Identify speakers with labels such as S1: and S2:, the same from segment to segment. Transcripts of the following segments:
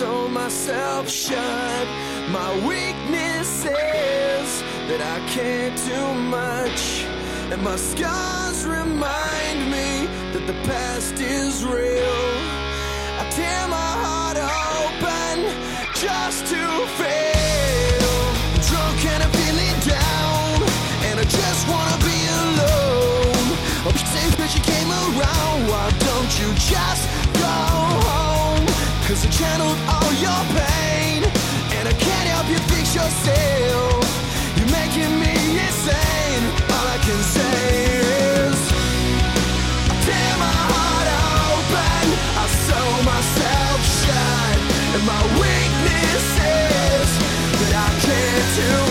S1: sew myself shut. My weakness is that I can't do much. And my scars remind me that the past is real. I tear my heart open just to fail. I'm drunk and I'm feeling down, and I just wanna be alone. I'm safe that you came around. Why don't you just go home? Cause I channeled all your pain, and I can't help you fix yourself. You're making me insane. All I can say is. I tear my heart open, I sew myself shut, and my weakness is that I can't do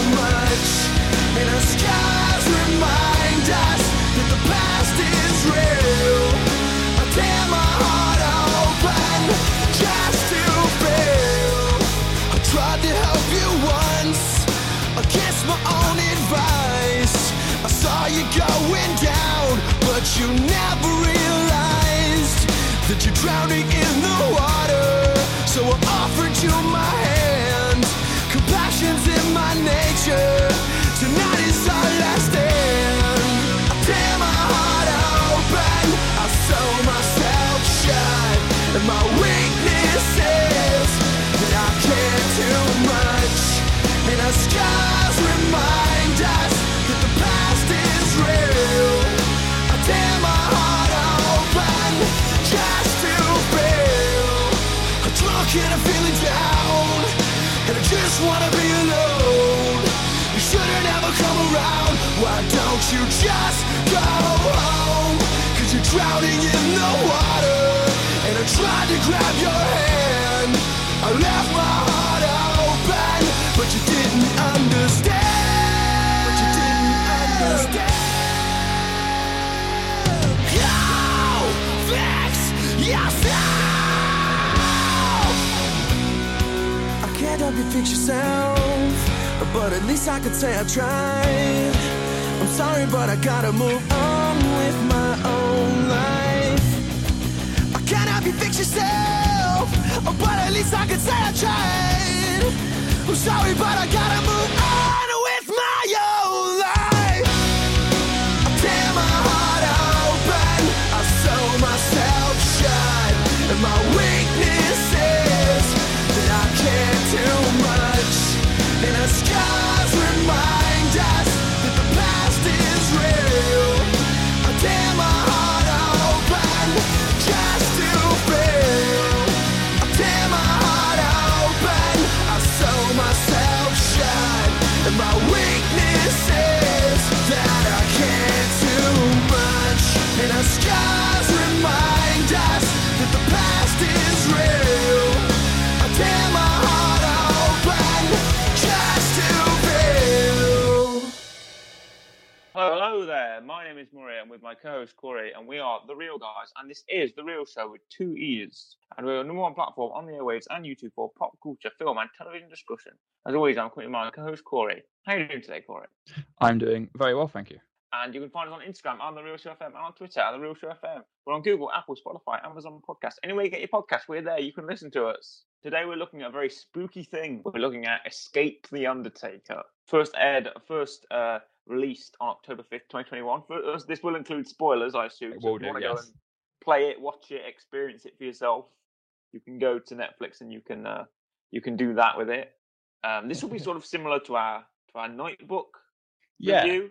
S1: but you never realized that you're drowning in the water. So I offered you my hand. Compassion's in my nature. Just wanna be alone. You shouldn't ever come around. Why don't you just go home? Cause you're drowning in the water. And I tried to grab your hand. I left my heart open, but you didn't understand. But you didn't understand. Go fix yourself. I can't help you fix yourself, but at least I could say I tried. I'm sorry, but I gotta move on with my own life. I can't help you fix yourself, but at least I could say I tried. I'm sorry, but I gotta move on my
S2: co-host Corey, and we are the Reel Guys. And this is the Reel Show with two E's. And we're a number one platform on the airwaves and YouTube for pop culture, film, and television discussion. As always, I'm with my co-host Corey. How are you doing today, Corey?
S3: I'm doing very well, thank you.
S2: And you can find us on Instagram on the Reel Show FM and on Twitter at the Reel Show FM. We're on Google, Apple, Spotify, Amazon Podcast. Anywhere you get your podcast, we're there. You can listen to us. Today we're looking at a very spooky thing. We're looking at Escape the Undertaker. First aired, first uh, released on October fifth, twenty twenty one. For us, This will include spoilers, I assume.
S3: It
S2: so
S3: will
S2: if you
S3: do,
S2: want to go
S3: yes.
S2: and play it, watch it, experience it for yourself, you can go to Netflix and you can uh, you can do that with it. Um, this will be sort of similar to our to our Notebook
S3: Yeah,
S2: review.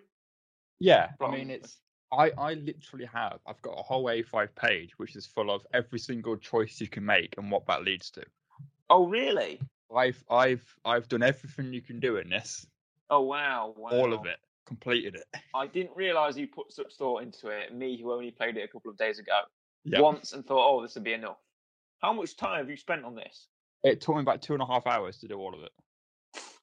S3: yeah. I mean, it's I I literally have I've got a whole A5 page which is full of every single choice you can make and what that leads to.
S2: Oh, really?
S3: I've I've I've done everything you can do in this,
S2: Oh, wow. wow.
S3: all of it, completed it.
S2: I didn't realize you put such thought into it. Me, who only played it a couple of days ago,
S3: Yeah,
S2: once and thought, oh, this would be enough. How much time have you spent on this?
S3: it took me about two and a half hours to do all of it.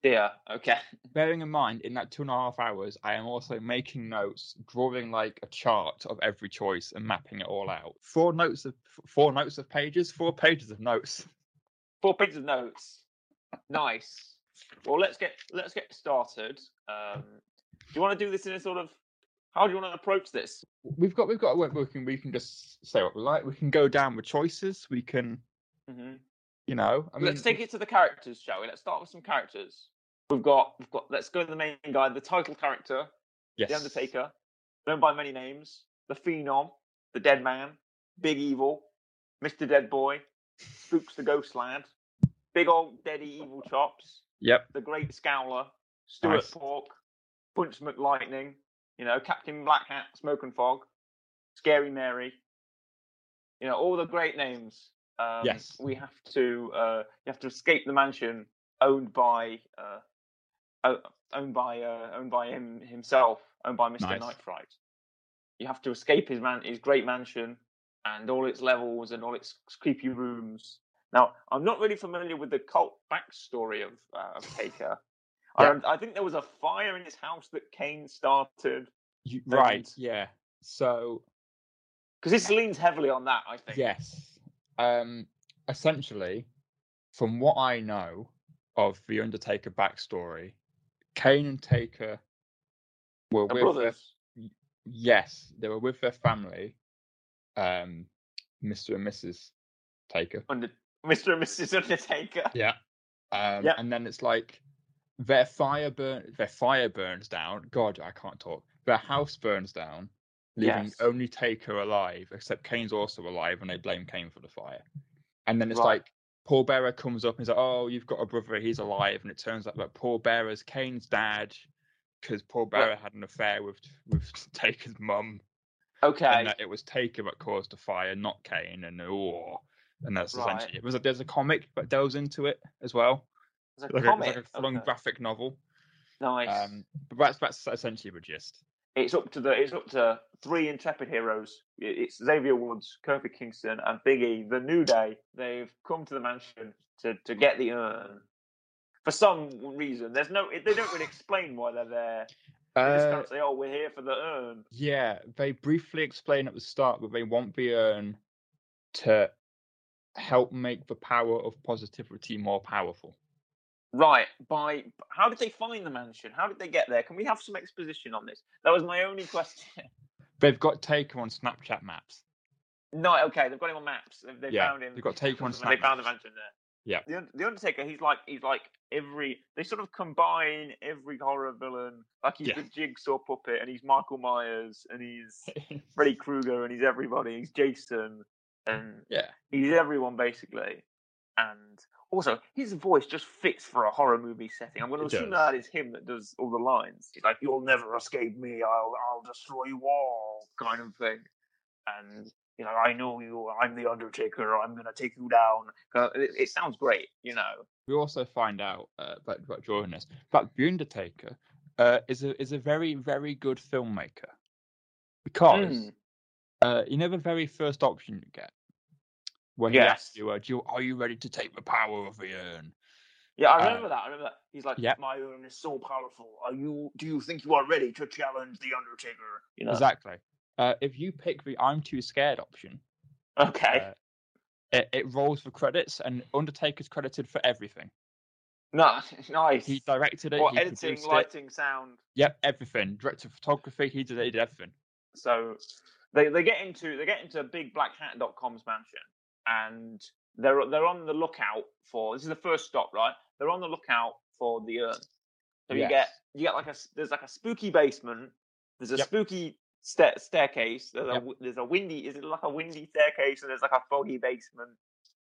S2: Yeah. Okay.
S3: Bearing in mind, in that two and a half hours, I am also making notes, drawing like a chart of every choice and mapping it all out. Four notes of four notes of pages, four pages of notes.
S2: Four pages of notes. Nice. Well, let's get let's get started. Um, you want to do this in a sort of? How do you want to approach this?
S3: We've got we've got a we can we can just say what we like. We can go down with choices. We can
S2: hmm
S3: You know, I mean,
S2: let's take it to the characters, shall we? Let's start with some characters. We've got, we've got. Let's go to the main guy, the title character,
S3: yes.
S2: the Undertaker, known by many names: the Phenom, the Dead Man, Big Evil, Mister Dead Boy, Spooks the Ghost Lad, Big Old Deady Evil Chops,
S3: Yep.
S2: the Great Scowler, Stuart
S3: Nice.
S2: Pork, Punch McLightning, you know, Captain Black Hat, Smoke and Fog, Scary Mary. You know, all the great names. Um,
S3: Yes.
S2: We have to uh, you have to escape the mansion owned by uh, owned by uh, owned by him himself, owned by Mr.
S3: Nice.
S2: Nightfright. You have to escape his man his great mansion and all its levels and all its creepy rooms. Now, I'm not really familiar with the cult backstory of, uh, of Taker.
S3: Yeah.
S2: I, I think there was a fire in his house that Kane started
S3: You, right. Yeah. So
S2: because this leans heavily on that. I think.
S3: yes. Um. Essentially, from what I know of the Undertaker backstory, Kane and Taker were with their yes, they were with their family, um, Mr. and Mrs. Taker.
S2: Under Mr. and Mrs. Undertaker.
S3: Yeah. Um,
S2: Yep.
S3: And then it's like their fire burn, their fire burns down. God, I can't talk. Their house burns down, leaving
S2: Yes.
S3: only Taker alive. Except Kane's also alive, and they blame Kane for the fire. And then it's
S2: Right.
S3: like Paul Bearer comes up and he's like, "Oh, you've got a brother. He's alive." And it turns out that Paul Bearer's Kane's dad, because Paul
S2: Right.
S3: Bearer had an affair with with Taker's mum,
S2: Okay.
S3: and that it was Taker that caused the fire, not Kane. And oh, and that's
S2: Right.
S3: essentially it. Was there's a comic that delves into it as well,
S2: It's a
S3: like,
S2: comic.
S3: a, like a full-on
S2: okay.
S3: graphic novel.
S2: Nice.
S3: Um, but that's that's essentially the gist.
S2: it's up to the it's up to three intrepid heroes. It's Xavier Woods, Kofi Kingston, and Big E. The New Day. They've come to the mansion to to get the urn. For some reason, there's no. They don't really explain why they're there. They just
S3: Uh,
S2: kind of say, "Oh, we're here for the urn."
S3: yeah, they briefly explain at the start that they want the urn to help make the power of positivity more powerful.
S2: Right. By how did they find the mansion? How did they get there? Can we have some exposition on this? That was my only question.
S3: They've got Taker on Snapchat maps.
S2: no, okay, they've got him on maps. They've, they
S3: Yeah,
S2: found him.
S3: they've got Taker on
S2: Snapchat.
S3: They
S2: found the mansion there.
S3: Yeah.
S2: The, the Undertaker, he's like he's like every they sort of combine every horror villain. Like he's
S3: Yeah.
S2: the jigsaw puppet and he's Michael Myers and he's Freddy Krueger and he's everybody. He's Jason and
S3: yeah,
S2: he's everyone basically. And also his voice just fits for a horror movie setting. I'm gonna
S3: It
S2: assume
S3: does.
S2: that is him that does all the lines. He's like, You'll never escape me, I'll I'll destroy you all kind of thing. And you know, I know you. I'm the Undertaker. I'm gonna take you down. It, it sounds great, you know.
S3: we also find out uh, about, us. But the Undertaker uh, is a is a very very good filmmaker because
S2: Mm.
S3: uh, you know the very first option you get when he
S2: Yes.
S3: you, uh, do you, "Are you ready to take the power of the urn?"
S2: Yeah, I
S3: Uh,
S2: remember that. I remember that. He's like,
S3: Yep.
S2: my urn is so powerful. Are you? Do you think you are ready to challenge the Undertaker? You know.
S3: Exactly. Uh, if you pick the "I'm too scared" option,
S2: Okay.
S3: uh, it, it rolls the credits, and Undertaker's credited for everything.
S2: no, nice.
S3: He directed it.
S2: Or
S3: he
S2: editing,
S3: produced it.
S2: lighting, sound.
S3: Yep, everything. Director of photography. He did, he did everything.
S2: So they they get into they get into bigblackhat.com's mansion and they're they're on the lookout for this is the first stop, right? They're on the lookout for the urn. So you get you get like a there's like a spooky basement. There's a
S3: Yep.
S2: spooky sta- staircase. There's a
S3: Yep.
S2: w there's a windy. Is it like a windy staircase? And there's like a foggy basement.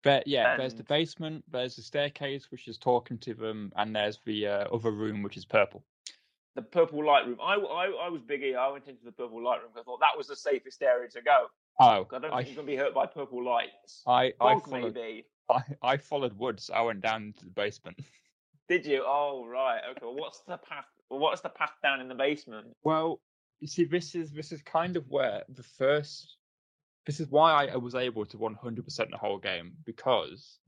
S3: But yeah, there's the basement, there's the staircase, which is talking to them, and there's the uh, other room, which is purple.
S2: The purple light room. I, I, I was biggie. I went into the purple light room because I thought that was the safest area to go.
S3: Oh,
S2: I don't
S3: I,
S2: think you're gonna be hurt by purple lights.
S3: I, I, followed,
S2: maybe.
S3: I, I followed Woods. I went down to the basement.
S2: Did you? Oh right. Okay. Well, what's the path? Well, what's the path down in the basement?
S3: Well, you see, this is this is kind of where the first. This is why I, I was able to 100% the whole game because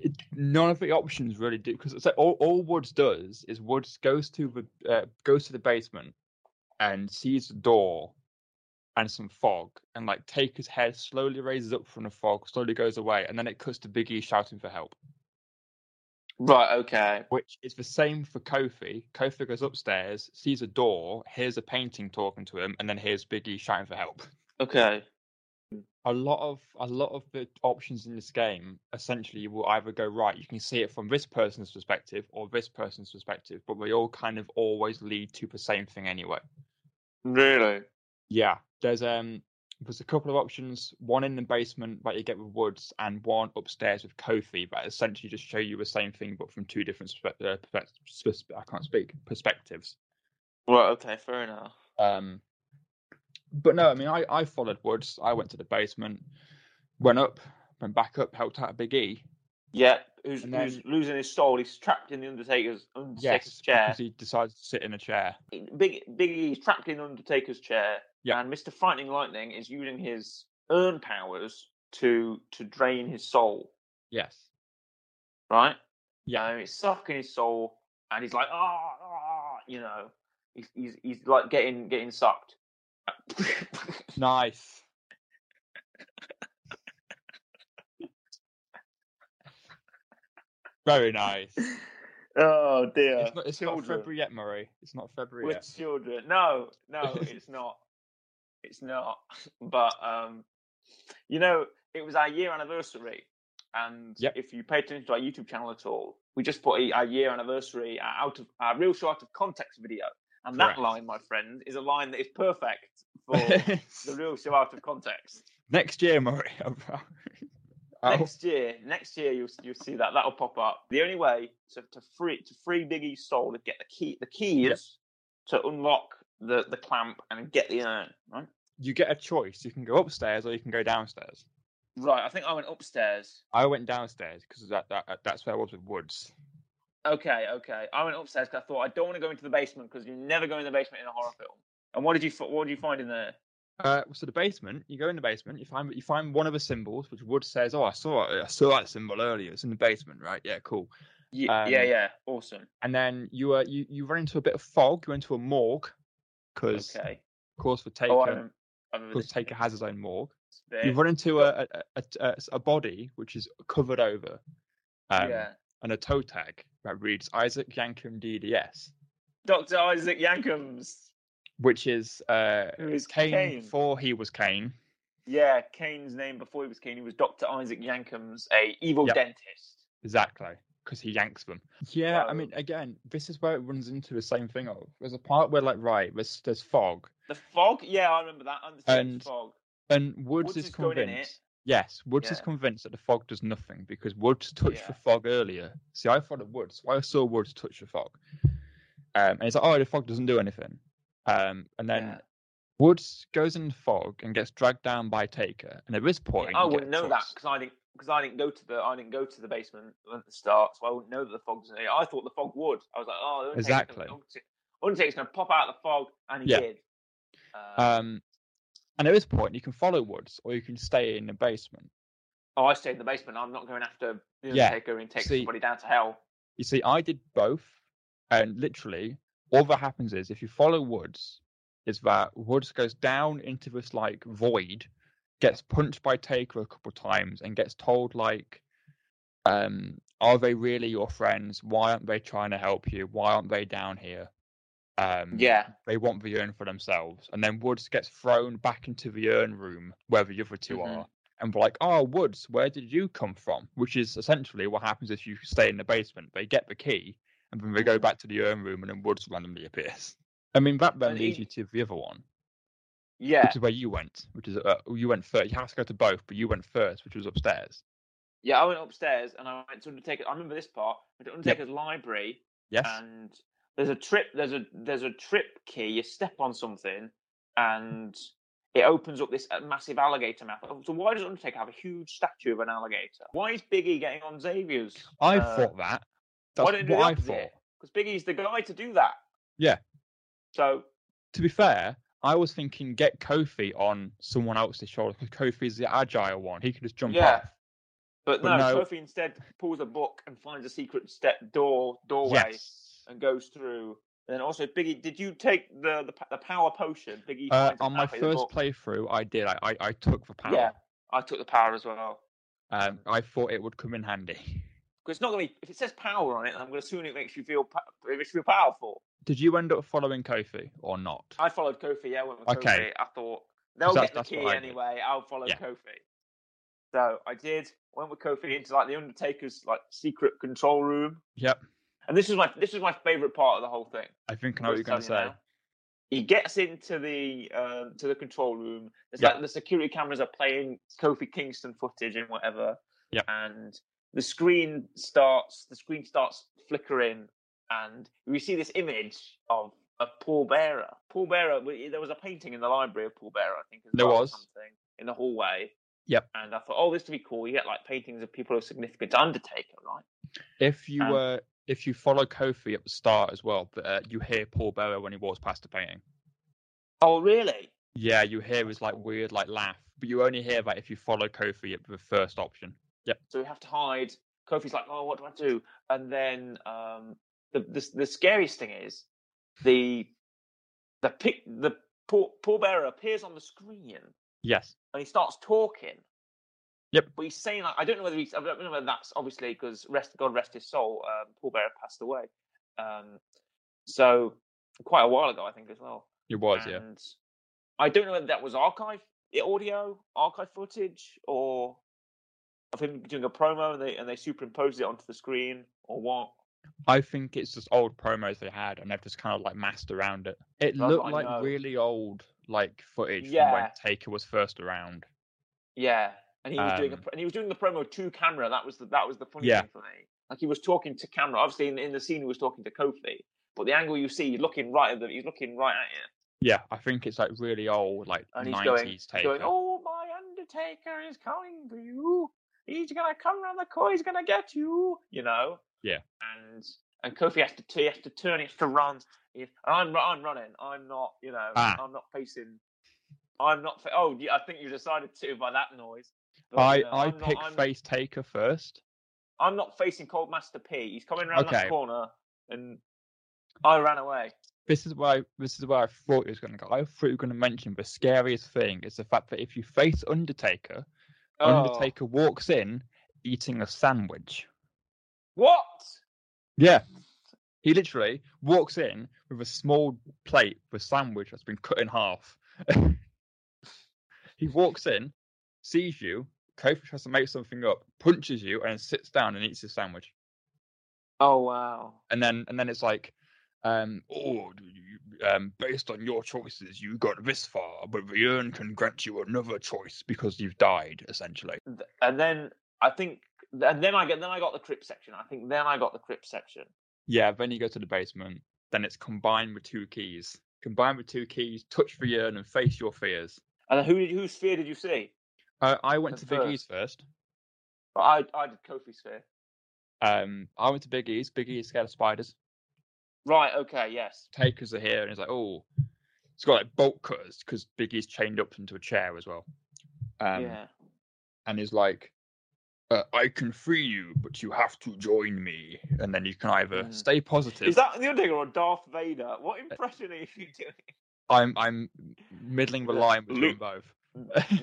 S3: it, none of the options really do. Because it's like all, all Woods does is Woods goes to the uh, goes to the basement and sees the door and some fog, and like Taker's head slowly raises up from the fog, slowly goes away, and then it cuts to Biggie shouting for help.
S2: Right. Okay.
S3: which is the same for Kofi. Kofi goes upstairs, sees a door, hears a painting talking to him, and then hears Biggie shouting for help.
S2: Okay.
S3: a lot of a lot of the options in this game essentially will either go right. You can see it from this person's perspective or this person's perspective, but they all kind of always lead to the same thing anyway.
S2: Really?
S3: Yeah, there's um there's a couple of options. One in the basement that you get with Woods, and one upstairs with Kofi that essentially just show you the same thing but from two different spe- uh, perspe- I can't speak perspectives.
S2: Well, okay, fair enough.
S3: Um, but no, I mean, I, I followed Woods. I went to the basement, went up, went back up, helped out Big E.
S2: Yeah, who's,
S3: And
S2: who's losing his soul? He's trapped in the Undertaker's Undertaker's
S3: Yes,
S2: chair.
S3: because he decides to sit in a chair.
S2: Big Big E's trapped in the Undertaker's chair,
S3: Yeah.
S2: and Mister Frightening Lightning is using his urn powers to to drain his soul.
S3: Yes.
S2: Right?
S3: Yeah.
S2: Um, it's sucking his soul, and he's like, ah, ah, you know, he's he's he's like getting getting sucked.
S3: Nice. Very nice.
S2: oh dear!
S3: It's not, it's not February yet, Murray. It's not February
S2: We're
S3: yet.
S2: children. No, no, it's not. It's not. But um, you know, it was our year anniversary, and
S3: Yep.
S2: if you pay attention to our YouTube channel at all, we just put a, our year anniversary uh, out of our real short of context video, and that
S3: Correct.
S2: line, my friend, is a line that is perfect for the reel show out of context.
S3: Next year, Murray.
S2: Next year, next year you'll you'll see that that'll pop up. The only way to, to free to free Biggie's soul to get the key the keys
S3: Yep.
S2: to unlock the the clamp and get the urn. Right.
S3: you get a choice. You can go upstairs or you can go downstairs.
S2: Right. I think I went upstairs.
S3: I went downstairs because that, that that's where I was with Woods.
S2: Okay. Okay. I went upstairs because I thought I don't want to go into the basement because you never go in the basement in a horror film. And what did you what did you find in there?
S3: Uh, so the basement, you go in the basement, you find you find one of the symbols, which Woods says, "Oh, I saw it. I saw that symbol earlier. It's in the basement, right? Yeah, cool."
S2: Ye-
S3: Um,
S2: yeah. Yeah. Awesome.
S3: And then you uh, you you run into a bit of fog. You run into a morgue because,
S2: Okay.
S3: of course, for Taker,
S2: Oh, I remember, I remember
S3: because Taker has his own morgue. You run into a a, a, a a body which is covered over, um,
S2: yeah.
S3: and a toe tag that reads Isaac Yankem DDS,
S2: Dr. Isaac Yankems,
S3: which is uh,
S2: who is
S3: Kane,
S2: Kane.
S3: before he was Kane.
S2: Yeah, Kane's name before he was Kane, he was Dr. Isaac Yankums, a evil
S3: Yep.
S2: dentist.
S3: Exactly, because he yanks them. Yeah, I mean, again, this is where it runs into the same thing. Of there's a part where, like, right, there's there's fog,
S2: The fog, yeah, I remember that.
S3: And-
S2: fog.
S3: and Woods,
S2: Woods
S3: is
S2: is going in it.
S3: convinced. Yes, Woods is convinced that the fog does nothing because Woods touched
S2: Yeah.
S3: the fog earlier. See, I thought followed Woods, so I saw Woods touch the fog, um, and he's like, "Oh, the fog doesn't do anything." Um, and then
S2: Yeah.
S3: Woods goes in the fog and gets dragged down by Taker, and at this point,
S2: I wouldn't know that because I didn't because I didn't go to the I didn't go to the basement at the start, so I wouldn't know that the fog was there. I thought the fog would. I was like, oh, Undertaker's
S3: Exactly.
S2: Gonna, Undertaker's going to pop out of the fog, and he
S3: Yeah.
S2: did. Uh,
S3: Um, and at this point, you can follow Woods, or you can stay in the basement.
S2: oh, I stayed in the basement. I'm not going after the
S3: Yeah,
S2: Undertaker and take
S3: see-
S2: somebody down to hell.
S3: You see, I did both, and literally, all that happens is if you follow Woods, is that Woods goes down into this like void, gets punched by Taker a couple times, and gets told like, um, "Are they really your friends? Why aren't they trying to help you? Why aren't they down here?" Um,
S2: Yeah.
S3: they want the urn for themselves, and then Woods gets thrown back into the urn room where the other 2
S2: Mhm.
S3: are. And we're like, oh, Woods, where did you come from? Which is essentially what happens if you stay in the basement. They get the key, and then they go
S2: Mhm.
S3: back to the urn room, and then Woods randomly appears. I mean, that then leads you to the other one,
S2: Yeah.
S3: which is where you went, which is uh, you went first. You have to go to both, but you went first, which was upstairs.
S2: Yeah, I went upstairs and I went to Undertaker. I remember this part. I went to Undertaker's library
S3: Yes.
S2: and there's a trip. There's a there's a trip key. You step on something and it opens up this uh, massive alligator mouth. So why does Undertaker have a huge statue of an alligator? Why is Biggie getting on Xavier's?
S3: I
S2: uh,
S3: thought that.
S2: why
S3: That's
S2: you do the
S3: I thought.
S2: Because Biggie's the guy to do that.
S3: Yeah.
S2: So
S3: To be fair, I was thinking get Kofi on someone else's shoulder because Kofi's the agile one. He could just jump
S2: Yeah.
S3: off.
S2: but,
S3: But
S2: no,
S3: no.
S2: Kofi instead pulls a book and finds a secret step door doorway.
S3: Yes.
S2: and goes through. And also, Biggie, did you take the the, the power potion? Biggie
S3: Uh, on my
S2: power in the
S3: first playthrough, I did. I, I, I took the power.
S2: Yeah, I took the power as well.
S3: Um, I thought it would come in handy.
S2: Because it's not going to be if it says power on it, I'm going to assume it makes you feel it makes you feel powerful.
S3: Did you end up following Kofi or not?
S2: I followed Kofi. Yeah, I went with
S3: Okay.
S2: Kofi. I thought They'll get the key anyway. I'll follow
S3: Yeah.
S2: Kofi. So I did. Went with Kofi into like the Undertaker's like secret control room,
S3: Yep.
S2: and this is my this is my favorite part of the whole thing.
S3: I think I know what you're going to say.
S2: now. He gets into the um, to the control room. It's
S3: Yeah.
S2: like the security cameras are playing Kofi Kingston footage and whatever.
S3: Yeah.
S2: And the screen starts. The screen starts flickering, and we see this image of a Paul Bearer. Paul Bearer. There was a painting in the library of Paul Bearer, I think.
S3: There
S2: well,
S3: was.
S2: something in the hallway.
S3: Yep.
S2: And I thought, oh, this would be cool. You get like paintings of people who are significant to Undertaker, right?
S3: If you
S2: Um,
S3: uh, if you follow Kofi at the start as well, uh, you hear Paul Bearer when he walks past the painting.
S2: Oh, really?
S3: Yeah, you hear his like weird like laugh, but you only hear that if you follow Kofi at the first option. Yep.
S2: So we have to hide. Kofi's like, oh, what do I do? And then um, the, the the scariest thing is the the pick the Paul, Paul Bearer appears on the screen
S3: Yes.
S2: and he starts talking.
S3: Yep.
S2: But he's saying like, I don't know whether he's I don't know whether that's obviously because rest God rest his soul. Um, Paul Bearer passed away. Um, so quite a while ago, I think as well.
S3: It was, yeah.
S2: I don't know whether that was archive audio, archive footage, or of him doing a promo and they and they superimposed it onto the screen, or what.
S3: I think it's just old promos they had, and they've just kind of like masked around it. It
S2: That's
S3: looked like really old, like footage from when Taker was first around.
S2: Yeah, and he was doing a,
S3: Um,
S2: and he was doing the promo to camera. That was the that was the funny
S3: Yeah.
S2: thing for me. Like he was talking to camera. Obviously, in, in the scene, he was talking to Kofi, but the angle you see, he's looking right at the, he's looking right at you,
S3: Yeah, I think it's like really old, like nineties Taker.
S2: going, "Oh, my Undertaker is coming for you. He's gonna come around the corner. He's gonna get you." You know.
S3: Yeah.
S2: And and Kofi has to he has to turn. He has to run. He, I'm I'm running. I'm not. You know.
S3: Ah.
S2: I'm not facing. I'm not. Fa- oh, I think you decided to by that noise. But,
S3: I
S2: you know,
S3: I picked face Taker first.
S2: I'm not facing Cold Master P. He's coming around
S3: Okay.
S2: that corner, and I ran away.
S3: This is why this is where I thought it was going to go. I thought you were going to mention the scariest thing is the fact that if you face Undertaker,
S2: Oh.
S3: Undertaker walks in eating a sandwich.
S2: What?
S3: Yeah. He literally walks in with a small plate with sandwich that's been cut in half. he walks in, sees you, Kofi tries to make something up, punches you, and sits down and eats his sandwich.
S2: Oh wow.
S3: And then and then it's like, um, oh, you, um, based on your choices, you got this far, but the urn can grant you another choice because you've died, essentially.
S2: And then I think, and then I get, then I got the crypt section. I think then I got the crypt section.
S3: Yeah, then you go to the basement. Then it's combined with two keys. Combined with two keys, touch the urn, and face your fears.
S2: And who did whose fear did you see?
S3: Uh, I went to Big E's first.
S2: Well, I I did Kofi's fear.
S3: Um, I went to Big E's. Big E's scared of spiders.
S2: Right. Okay. Yes.
S3: Takers are here, and it's like, oh, it's got like bolt cutters because Big E's chained up into a chair as well. Um,
S2: yeah.
S3: and is like, uh, I can free you, but you have to join me. And then you can either
S2: Mm.
S3: stay positive.
S2: Is that the Undertaker or Darth Vader? What impression are you doing?
S3: I'm I'm middling the line between
S2: look-
S3: both.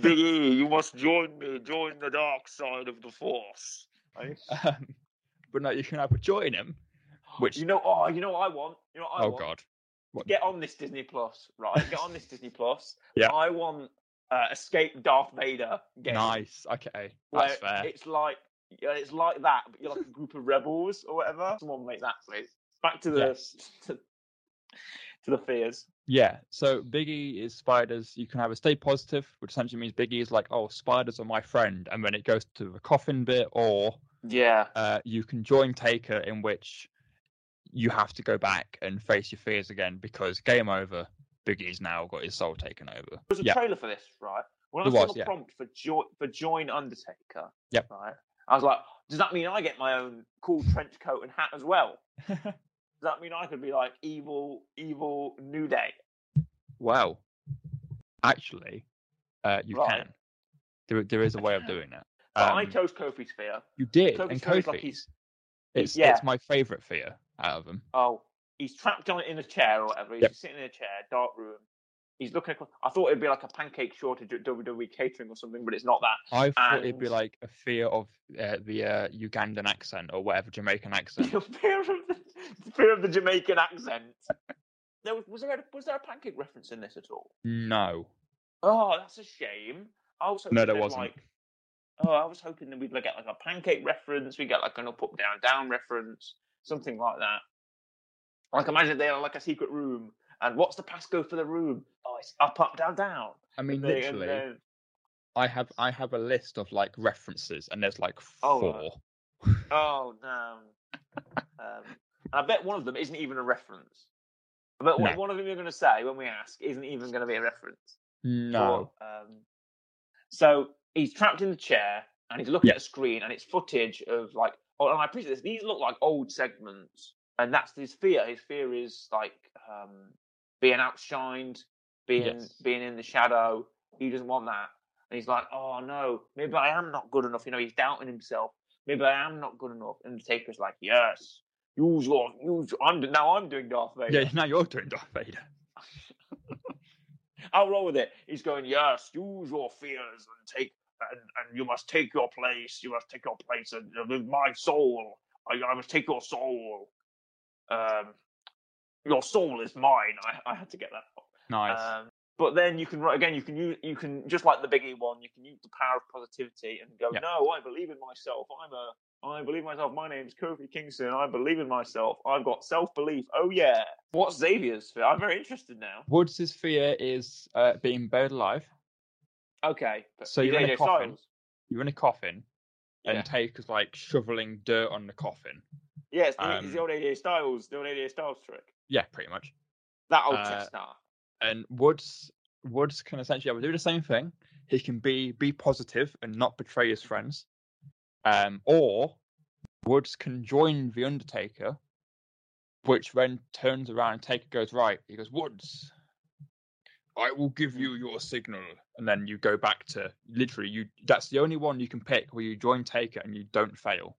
S2: Big you must join me. Join the dark side of the Force.
S3: um, but no, you can either join him, which
S2: You know, oh, you know what I want. You know what I
S3: oh
S2: want.
S3: god, what
S2: Get on this Disney Plus, right? Get on this Disney Plus.
S3: Yeah.
S2: I want uh, Escape Darth Vader game.
S3: nice. Okay, that's fair.
S2: It's like it's like that, but you're like a group of rebels or whatever. Someone make that, please. Back to the
S3: Yes.
S2: to, to the fears.
S3: Yeah, so Biggie is spiders. You can have a stay positive, which essentially means Biggie is like, oh, spiders are my friend, and then it goes to the coffin bit, or
S2: Yeah.
S3: uh, you can join Taker, in which you have to go back and face your fears again because game over. Biggie's now got his soul taken over.
S2: There was a
S3: Yeah,
S2: trailer for this, right? When
S3: There
S2: I saw
S3: was,
S2: the
S3: yeah.
S2: prompt for join for join Undertaker,
S3: Yep.
S2: right? I was like, does that mean I get my own cool trench coat and hat as well? Does that mean I could be like evil, evil New Day?
S3: well, actually, uh, you
S2: Right.
S3: can. There, there is a way of doing that.
S2: But I
S3: Um,
S2: chose Kofi's fear.
S3: you did,
S2: Kofi
S3: and
S2: Sphere is
S3: Kofi.
S2: like he's
S3: it's
S2: yeah.
S3: it's my favorite fear out of them.
S2: oh he's trapped on in a chair or whatever. He's
S3: Yep.
S2: sitting in a chair, dark room. He's looking. Across, I thought it'd be like a pancake shortage at WWE catering or something, but it's not that.
S3: I thought it'd be like a fear of uh, the uh, Ugandan accent or whatever Jamaican accent.
S2: Fear of the, fear of the Jamaican accent. There was, was there a, was there a pancake reference in this at all?
S3: no,
S2: Oh, that's a shame. I was
S3: No, there wasn't.
S2: Like, oh, I was hoping that we'd like, get like a pancake reference. We get like an up, up, down, down reference, something like that. Like imagine they are like a secret room, and what's the passcode for the room? Oh, it's up, up, down, down.
S3: I mean,
S2: they-
S3: literally,
S2: then-
S3: I have I have a list of like references, and there's like
S2: Oh,
S3: four.
S2: right. oh no. Um, I bet one of them isn't even a reference. I bet one
S3: No.
S2: one of them you're going to say when we ask isn't even going to be a reference.
S3: No.
S2: Or, um, so he's trapped in the chair and he's looking
S3: Yeah.
S2: at a screen and it's footage of like, oh, and I appreciate this. These look like old segments, and that's his fear. His fear is like um, being outshined, being
S3: Yes.
S2: being in the shadow. He doesn't want that, and he's like, oh no, maybe I am not good enough. You know, he's doubting himself. Maybe I am not good enough. And the Taker's like, yes, use your use. I'm now I'm doing Darth Vader.
S3: Yeah, now you're doing Darth Vader.
S2: I'll roll with it. He's going, yes, use your fears and take, and, and you must take your place. You must take your place and uh, with my soul. I, I must take your soul. Um, your soul is mine. I, I had to get that.
S3: Nice.
S2: Um, but then you can again. You can use you can just like the biggie one. You can use the power of positivity and go.
S3: Yeah.
S2: No, I believe in myself. I'm a. I believe in myself. My name's Kofi Kingston. I believe in myself. I've got self belief. Oh yeah. What's Xavier's? fear? I'm very interested now.
S3: Woods' fear is uh, being buried alive.
S2: Okay.
S3: So you're in a coffin.
S2: Styles.
S3: You're in a coffin,
S2: Yeah.
S3: and Taker's like shoveling dirt on the coffin.
S2: Yeah, it's the, it's
S3: Um,
S2: the old AJ Styles, the old AJ Styles trick.
S3: Yeah, pretty much.
S2: That old
S3: uh,
S2: chestnut.
S3: And Woods Woods can essentially do the same thing. He can be be positive and not betray his friends, um, or Woods can join the Undertaker, which then turns around and Taker goes right. He goes Woods. I will give you your signal, and then you go back to literally you. That's the only one you can pick where you join Taker and you don't fail.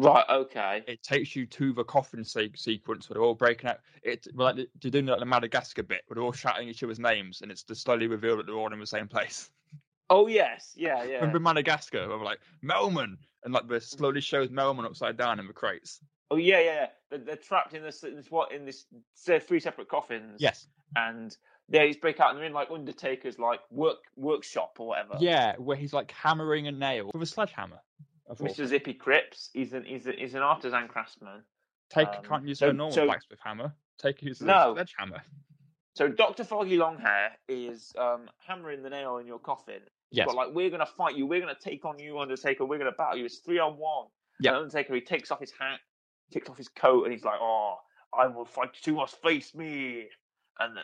S2: Right. Okay.
S3: It takes you to the coffin se- sequence where they're all breaking out. It's like they're doing like the Madagascar bit where they're all shouting each other's names, and it's just slowly revealed that they're all in the same place.
S2: Oh yes. Yeah. Yeah.
S3: Remember Madagascar? Where we're like Melman, and like the mm. slowly shows Melman upside down in the crates.
S2: Oh yeah. Yeah. yeah. They're, they're trapped in this, this what in this three separate coffins.
S3: Yes.
S2: And they just break out and they're in like Undertaker's like work workshop or whatever.
S3: Yeah, where he's like hammering a nail with a sledgehammer.
S2: Mr. Zippy Cripps. He's an he's, a, he's an artisan craftsman.
S3: Take
S2: um,
S3: can't use
S2: so-
S3: a normal
S2: so-
S3: blacksmith hammer. Take uses
S2: No.
S3: a sledgehammer.
S2: So Doctor Foggy Longhair is um, hammering the nail in your coffin.
S3: Yes.
S2: But like we're gonna fight you, we're gonna take on you, Undertaker. We're gonna battle you. It's three on one.
S3: Yeah.
S2: Undertaker he takes off his hat, takes off his coat, and he's like, "Oh, I will fight you. Must face me." And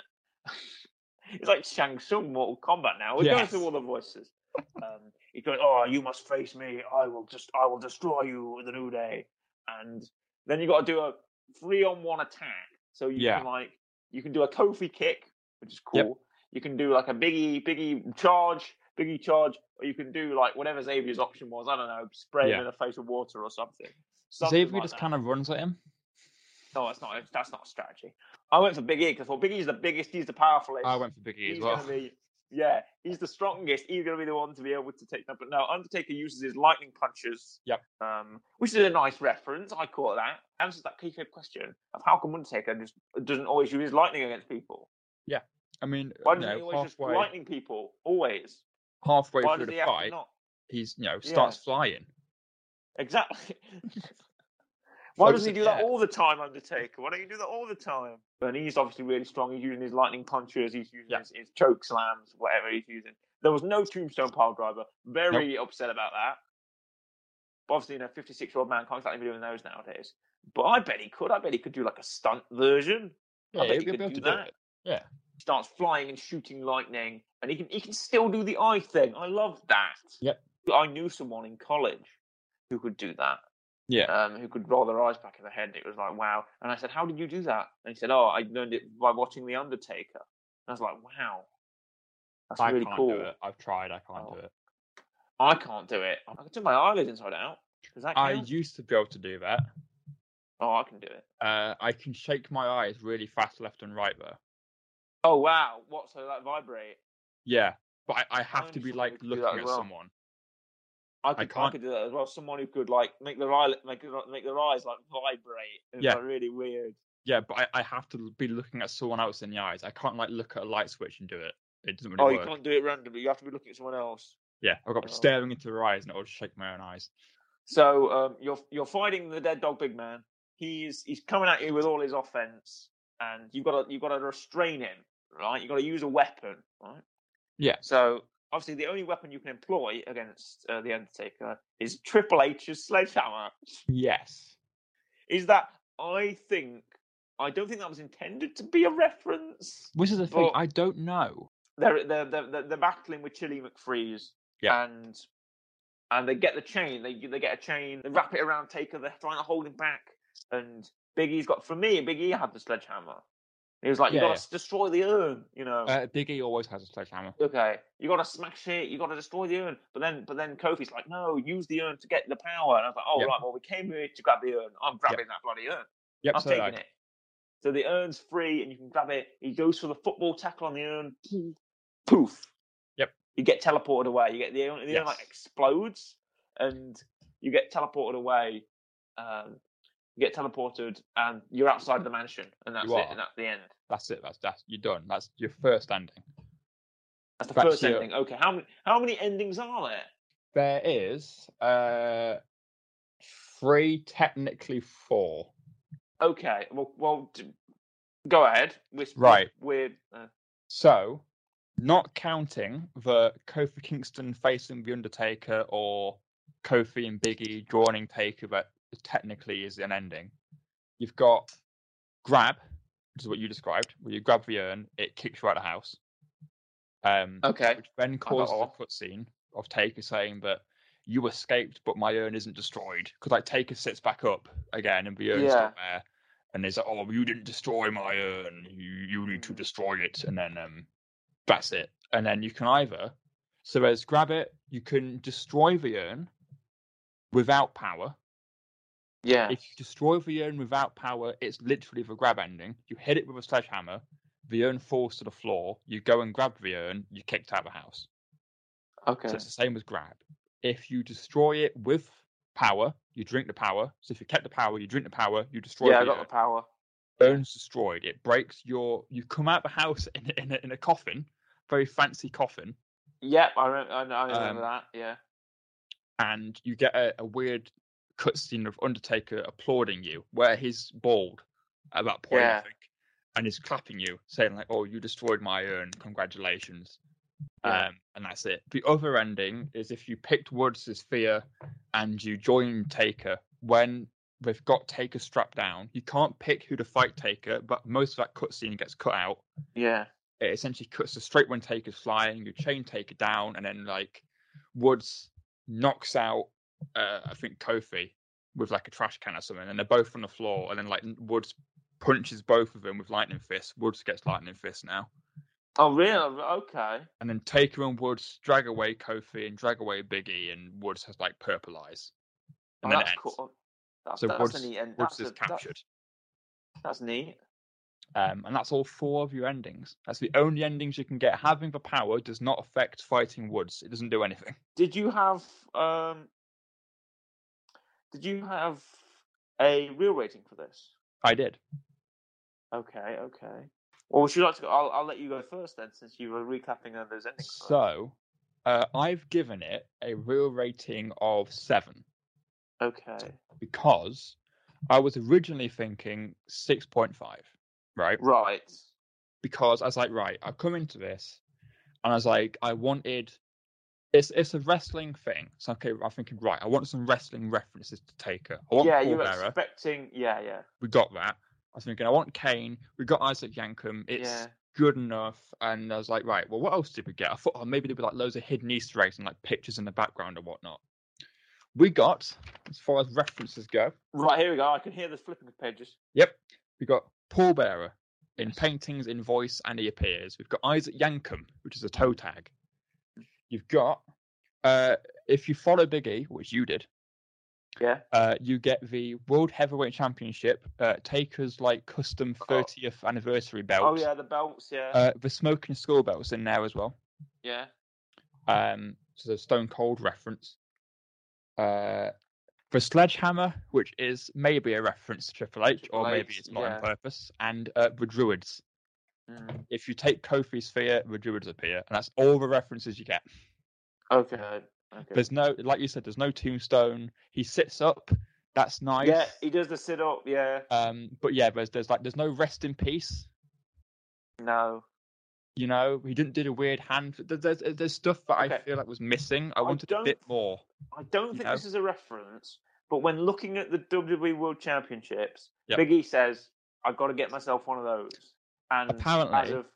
S2: it's like Shang Tsung Mortal Kombat now. We're going through all the voices. Um, he's going, "Oh, you must face me. I will just, I will destroy you with a new day." And then you got to do a three on one attack. So you
S3: Yeah.
S2: can like, you can do a Kofi kick, which is cool.
S3: Yep.
S2: You can do like a biggie, biggie charge, biggie charge, or you can do like whatever Xavier's option was. I don't know, spray him in the face with water or something. something
S3: Xavier
S2: like
S3: just
S2: that.
S3: kind of runs at him.
S2: No, that's not. That's not a strategy. I went for Big E because I thought Big E's the biggest. He's the powerfulest.
S3: I went for Big E
S2: he's
S3: as well.
S2: gonna be. Yeah, he's the strongest. He's going to be the one to be able to take that. But no, Undertaker uses his lightning punches.
S3: Yep.
S2: Um, which is a nice reference. I caught that. Answers that keycard question of how come Undertaker just doesn't always use his lightning against people. Yeah.
S3: I mean,
S2: Why doesn't he
S3: know,
S2: always just lightning people always?
S3: halfway
S2: Why
S3: through
S2: does he
S3: the fight,
S2: not?
S3: he's you know
S2: Yeah.
S3: starts flying.
S2: Exactly. Why doesn't he do that all the time, Undertaker? Why don't you do that all the time? And he's obviously really strong. He's using his lightning punches. He's using
S3: Yeah.
S2: his, his choke slams, whatever he's using. There was no tombstone pile driver. Very upset about that. But obviously, you know, 56 year old man can't exactly be doing those nowadays. But I bet he could. I bet he could do like a stunt version.
S3: Yeah,
S2: I bet
S3: be
S2: could
S3: able
S2: do
S3: to do
S2: that.
S3: it. Yeah.
S2: He starts flying and shooting lightning, and he can he can still do the eye thing. I love that.
S3: Yep.
S2: I knew someone in college who could do that
S3: Yeah.
S2: um, who could roll their eyes back in the head. It was like, wow. And I said, how did you do that? And he said, oh, I learned it by watching The Undertaker. And I was like, wow. That's
S3: I
S2: really
S3: can't
S2: cool.
S3: do it. I've tried. I can't
S2: Oh.
S3: do it.
S2: I can't do it. I can turn my eyelids inside out. Does that
S3: I used to be able to do that.
S2: Oh, I can do it.
S3: Uh, I can shake my eyes really fast, left and right. Though.
S2: Oh, wow. What? So that vibrate?
S3: Yeah, but I, I have to be like
S2: who can do
S3: looking at
S2: well.
S3: someone.
S2: I could, I,
S3: can't-
S2: could do that as well. Someone who could like make their eye, make make their eyes like vibrate. It's
S3: Yeah.
S2: like really weird.
S3: Yeah, but I, I have to be looking at someone else in the eyes. I can't like look at a light switch and do it. it doesn't really
S2: Oh, you can't do it randomly. You have to be looking at someone else.
S3: Yeah, I've got
S2: Oh.
S3: staring into her eyes and it'll shake my own eyes.
S2: So um, you're you're fighting the dead dog, big man. He's he's coming at you with all his offense, and you've got to you've got to restrain him, right? You've got to use a weapon, right?
S3: Yeah.
S2: So obviously, the only weapon you can employ against uh, the Undertaker is Triple H's sledgehammer.
S3: Yes.
S2: Is that? I think I don't think that was intended to be a reference.
S3: Which is the thing, I don't know.
S2: They're they're they're, they're, they're battling with Chili McFreeze,
S3: Yeah.
S2: and and they get the chain. They they get a chain. They wrap it around Taker. They're trying to hold him back, and Big E's got. For me, Big E had the sledgehammer. He was like, "You
S3: Yeah,
S2: got to destroy the urn," you know.
S3: Uh, Big E always has a sledgehammer.
S2: okay, you got to smash it. You got to destroy the urn. But then, but then Kofi's like, "No, use the urn to get the power." And I was like, "Oh
S3: Yep.
S2: right, well we came here to grab the urn. I'm grabbing that bloody urn.
S3: Yep,
S2: I'm
S3: so
S2: taking
S3: I.
S2: it." So the urn's free, and you can grab it. He goes for the football tackle on the urn. Poof.
S3: Yep.
S2: You get teleported away. You get the urn, the urn like explodes, and you get teleported away. Um, you get teleported, and you're outside of the mansion, and that's it. And that's the end.
S3: That's it. That's that's you're done. That's your first ending.
S2: That's the
S3: That's
S2: first
S3: your-
S2: ending. Okay, how many how many endings are there?
S3: There is uh three, technically four.
S2: Okay, well, well, go ahead. We're,
S3: Right.
S2: We're uh,
S3: So, not counting the Kofi Kingston facing the Undertaker or Kofi and Biggie joining Taker, that technically is an ending. You've got grab, which is what you described, where you grab the urn, it kicks you out of the house. Um,
S2: okay.
S3: which then causes a cutscene of Taker saying that you escaped, but my urn isn't destroyed. Because like Taker sits back up again, and the urn's
S2: Yeah.
S3: still there, and he's like, "Oh, you didn't destroy my urn. You you need to destroy it." And then um, that's it. And then you can either so there's grab it. You can destroy the urn without power.
S2: Yeah.
S3: If you destroy the urn without power, it's literally the grab ending. You hit it with a sledgehammer, the urn falls to the floor. You go and grab the urn, you're kicked out of the house.
S2: Okay.
S3: So it's the same as grab. If you destroy it with power, you drink the power. So if you kept the power, you drink the power, you destroy
S2: Yeah, I
S3: the
S2: got
S3: urn.
S2: the power.
S3: Urn's destroyed. It breaks your. You come out of the house in a- in a, in a coffin, very fancy coffin,
S2: Yep, I remember, I know- I remember
S3: Um,
S2: that. Yeah.
S3: and you get a, a weird cutscene of Undertaker applauding you, where he's bald at that point,
S2: Yeah.
S3: I think, and he's clapping you, saying like, "Oh, you destroyed my urn. Congratulations."
S2: Yeah.
S3: Um, and that's it. The other ending is if you picked Woods as Fear and you join Taker when they've got Taker strapped down. You can't pick who to fight Taker, but most of that cutscene gets cut out.
S2: Yeah.
S3: It essentially cuts to straight when Taker's flying. You chain Taker down, and then like Woods knocks out, uh, I think Kofi with like a trash can or something, and they're both on the floor. And then like Woods punches both of them with lightning fist. Woods gets lightning fist now.
S2: Oh, really? Okay.
S3: And then Taker and Woods drag away Kofi and drag away Biggie, and Woods has like purple eyes.
S2: Oh,
S3: And then it
S2: that's cool. That's,
S3: So
S2: that's
S3: Woods,
S2: neat end.
S3: Woods
S2: That's,
S3: is
S2: a,
S3: captured.
S2: that's neat.
S3: Um, and that's all four of your endings. That's the only endings you can get. Having the power does not affect fighting Woods. It doesn't do anything.
S2: Did you have um? Did you have a real rating for this?
S3: I did.
S2: Okay, okay. Well, would you like to go? I'll, I'll let you go first then, since you were recapping on those endings.
S3: So, uh, I've given it a real rating of seven
S2: okay,
S3: because I was originally thinking 6.5, right?
S2: right.
S3: Because I was like, right, I've come into this and I was like, I wanted. It's, it's a wrestling thing. So, okay, I'm thinking, right, I want some wrestling references to Taker. I want
S2: Yeah,
S3: Paul
S2: you were
S3: Bearer.
S2: expecting. Yeah, yeah,
S3: We got that. I was thinking, I want Kane. We got Isaac Yankem. It's
S2: yeah.
S3: good enough. And I was like, right, well, what else did we get? I thought, oh, maybe there'd be like loads of hidden Easter eggs and like pictures in the background or whatnot. We got, as far as references go,
S2: Right here we go. I can hear the flipping of pages.
S3: yep, we got Paul Bearer in paintings, in voice, and he appears. We've got Isaac Yankem, which is a toe tag. You've got, uh, if you follow Big E, which you did,
S2: Yeah.
S3: uh, you get the World Heavyweight Championship, uh, Taker's like custom
S2: Oh.
S3: 30th anniversary belt.
S2: Oh yeah, the belts. Yeah,
S3: Uh, the Smoking Skull belt's in there as well.
S2: yeah.
S3: Um, so the Stone Cold reference. Uh, the Sledgehammer, which is maybe a reference to Triple H, or maybe it's not
S2: yeah.
S3: on purpose, and uh, the Druids.
S2: Mm.
S3: If you take Kofi's fear, the Druids appear, and that's all the references you get.
S2: Okay. Okay.
S3: There's no, like you said, there's no tombstone. He sits up. That's nice.
S2: Yeah, he does the sit up. Yeah.
S3: Um, but yeah, there's there's like there's no rest in peace.
S2: No.
S3: You know, he didn't do the weird hand. There's there's stuff that I feel like was missing. I
S2: I
S3: wanted a
S2: don't
S3: bit more.
S2: I don't think
S3: know?
S2: this is a reference, but when looking at the WWE World Championships,
S3: Yep.
S2: Big E says, "I've got to get myself one of those." And as
S3: Apparently-
S2: of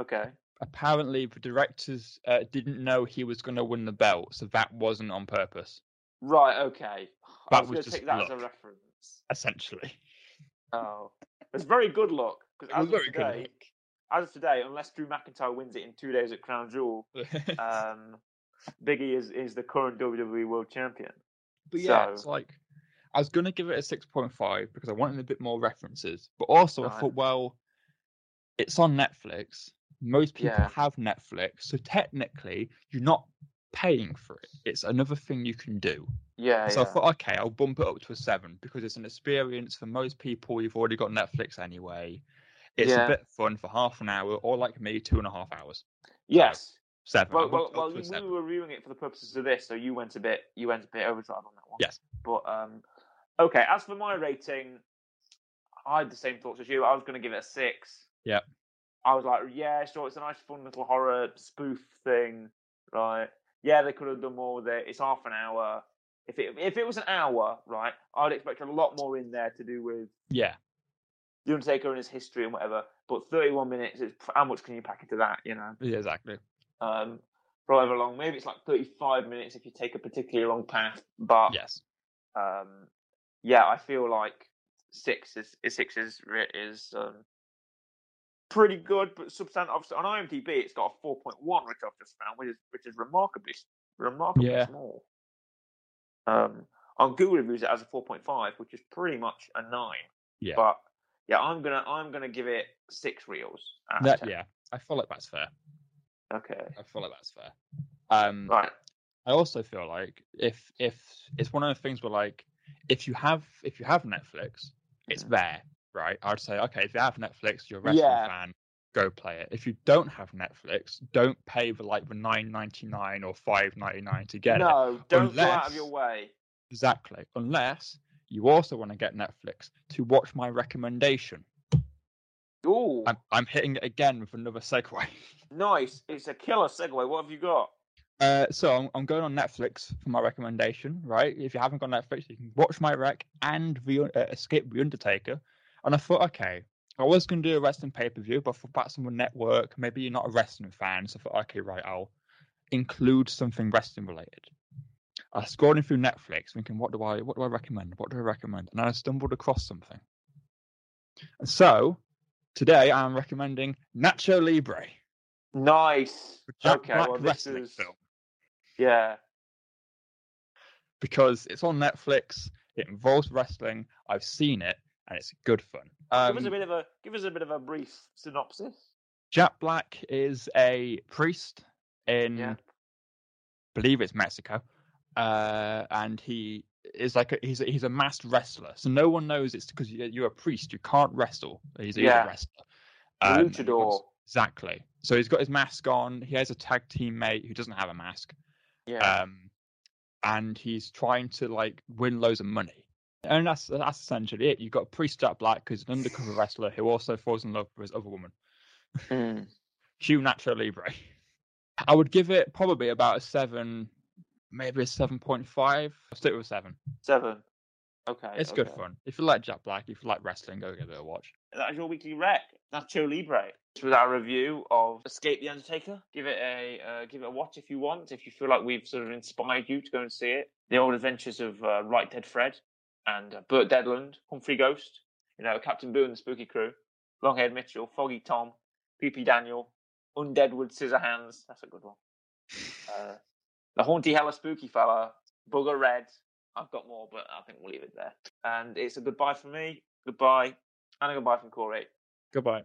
S2: okay,
S3: Apparently, the directors uh, didn't know he was going to win the belt, so that wasn't on purpose.
S2: right, okay. I
S3: That
S2: was,
S3: was
S2: going to
S3: just
S2: take that as a
S3: luck.
S2: reference.
S3: Essentially,
S2: Oh, it's very good luck because as of today, as of today, unless Drew McIntyre wins it in two days at Crown Jewel, um, Big E is is the current WWE World Champion.
S3: But yeah,
S2: So-
S3: it's like I was gonna give it a six point five because I wanted a bit more references. But also I
S2: Right.
S3: thought, well, it's on Netflix. Most people
S2: Yeah.
S3: have Netflix, so technically you're not paying for it. It's another thing you can do.
S2: Yeah,
S3: so
S2: yeah.
S3: I thought, okay, I'll bump it up to a seven because it's an experience for most people. You've already got Netflix anyway. It's
S2: Yeah.
S3: a bit fun for half an hour, or like me, two and a half hours.
S2: yes.
S3: Seven.
S2: Well, well,
S3: bumped it up
S2: well
S3: to a
S2: you, we
S3: seven.
S2: were reviewing it for the purposes of this, so you went a bit, you went a bit overdrive on that one.
S3: Yes.
S2: But um, okay. As for my rating, I had the same thoughts as you. I was going to give it a six.
S3: Yep.
S2: I was like, yeah, sure, it's a nice, fun little horror spoof thing, right? Yeah, they could have done more with it. It's half an hour. If it if it was an hour, right, I'd expect a lot more in there to do with
S3: Yeah.
S2: the Undertaker and his history and whatever. But thirty-one minutes is how much can you pack into that? You know
S3: Yeah, exactly.
S2: um, however long. Maybe it's like 35 minutes if you take a particularly long path. But
S3: Yes.
S2: um, yeah, I feel like six is, is six is is um, pretty good, but substantive. On IMDb, it's got a 4.1, which I've just found, which is which is remarkably remarkably
S3: Yeah.
S2: small. Um, on Google reviews, it has a 4.5, which is pretty much a nine.
S3: Yeah.
S2: But yeah, I'm gonna I'm gonna give it six reels.
S3: That
S2: 10.
S3: yeah. I feel like that's fair.
S2: Okay.
S3: I feel like that's fair. Um,
S2: Right.
S3: I also feel like if if it's one of the things where like if you have if you have Netflix, it's
S2: Mhm.
S3: there, right? I'd say okay, if you have Netflix, you're a wrestling
S2: Yeah.
S3: fan, go play it. If you don't have Netflix, don't pay the like the nine ninety nine or five ninety nine to get it.
S2: no, don't go out of your way.
S3: Exactly. Unless you also want to get Netflix to watch my recommendation.
S2: Ooh,
S3: I'm I'm hitting it again with another segue.
S2: nice. It's a killer segue. What have you got?
S3: Uh, so I'm, I'm going on Netflix for my recommendation, right? If you haven't got Netflix, you can watch my rec and the uh, Escape the Undertaker. And I thought, okay, I was going to do a wrestling pay per view, but for that's on the network. Maybe you're not a wrestling fan, so I thought, okay, right, I'll include something wrestling related. I was scrolling through Netflix, thinking, what do I, what do I recommend? What do I recommend? And I stumbled across something. And so today I'm recommending Nacho Libre,
S2: Nice. Okay, well, this is
S3: film.
S2: yeah.
S3: because it's on Netflix. It involves wrestling. I've seen it, and it's good fun.
S2: give us a
S3: Um,
S2: bit of a give us a bit of a brief synopsis.
S3: Jack Black is a priest in,
S2: Yeah.
S3: believe it's Mexico, uh, and he is like a, he's a, he's a masked wrestler. So no one knows it's because you're, you're a priest. You can't wrestle. He's, he's
S2: Yeah.
S3: a wrestler. Um,
S2: luchador.
S3: exactly. So he's got his mask on. He has a tag team mate who doesn't have a mask.
S2: Yeah.
S3: um, and he's trying to like win loads of money. And that's that's essentially it. You've got Priest Jack Black, who's an undercover wrestler who also falls in love with his other woman,
S2: Mm.
S3: Hugh Nacho Libre. I would give it probably about a seven, maybe a seven point five. I'll stick with a seven.
S2: Seven. Okay.
S3: It's good fun. If you like Jack Black, if you like wrestling, go give it a watch.
S2: That is your weekly rec. Nacho Libre. This was our review of Escape the Undertaker. Give it a uh, give it a watch if you want. If you feel like we've sort of inspired you to go and see it. The old adventures of uh, Right Dead Fred and uh, Burt Deadland, Humphrey Ghost, you know Captain Boo and the Spooky Crew, Longhead Mitchell, Foggy Tom, PP Daniel, Undeadwood Scissorhands. That's a good one. Uh, the Haunty Hella Spooky Fella, Booger Red. I've got more, but I think we'll leave it there. And it's a goodbye from me. Goodbye. And a goodbye from Corey.
S3: Goodbye.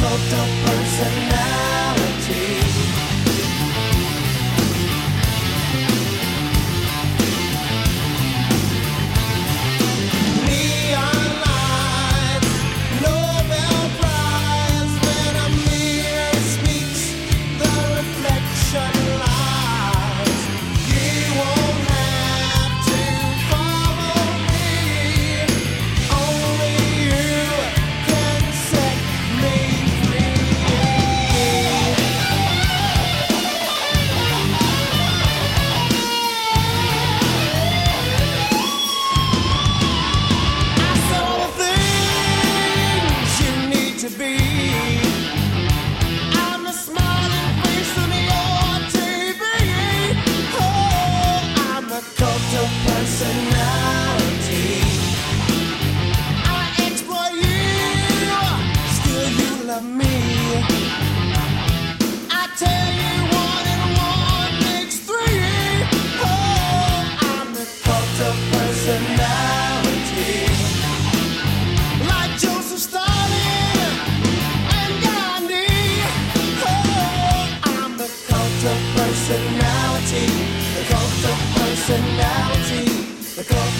S1: cult of personality.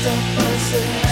S1: don't.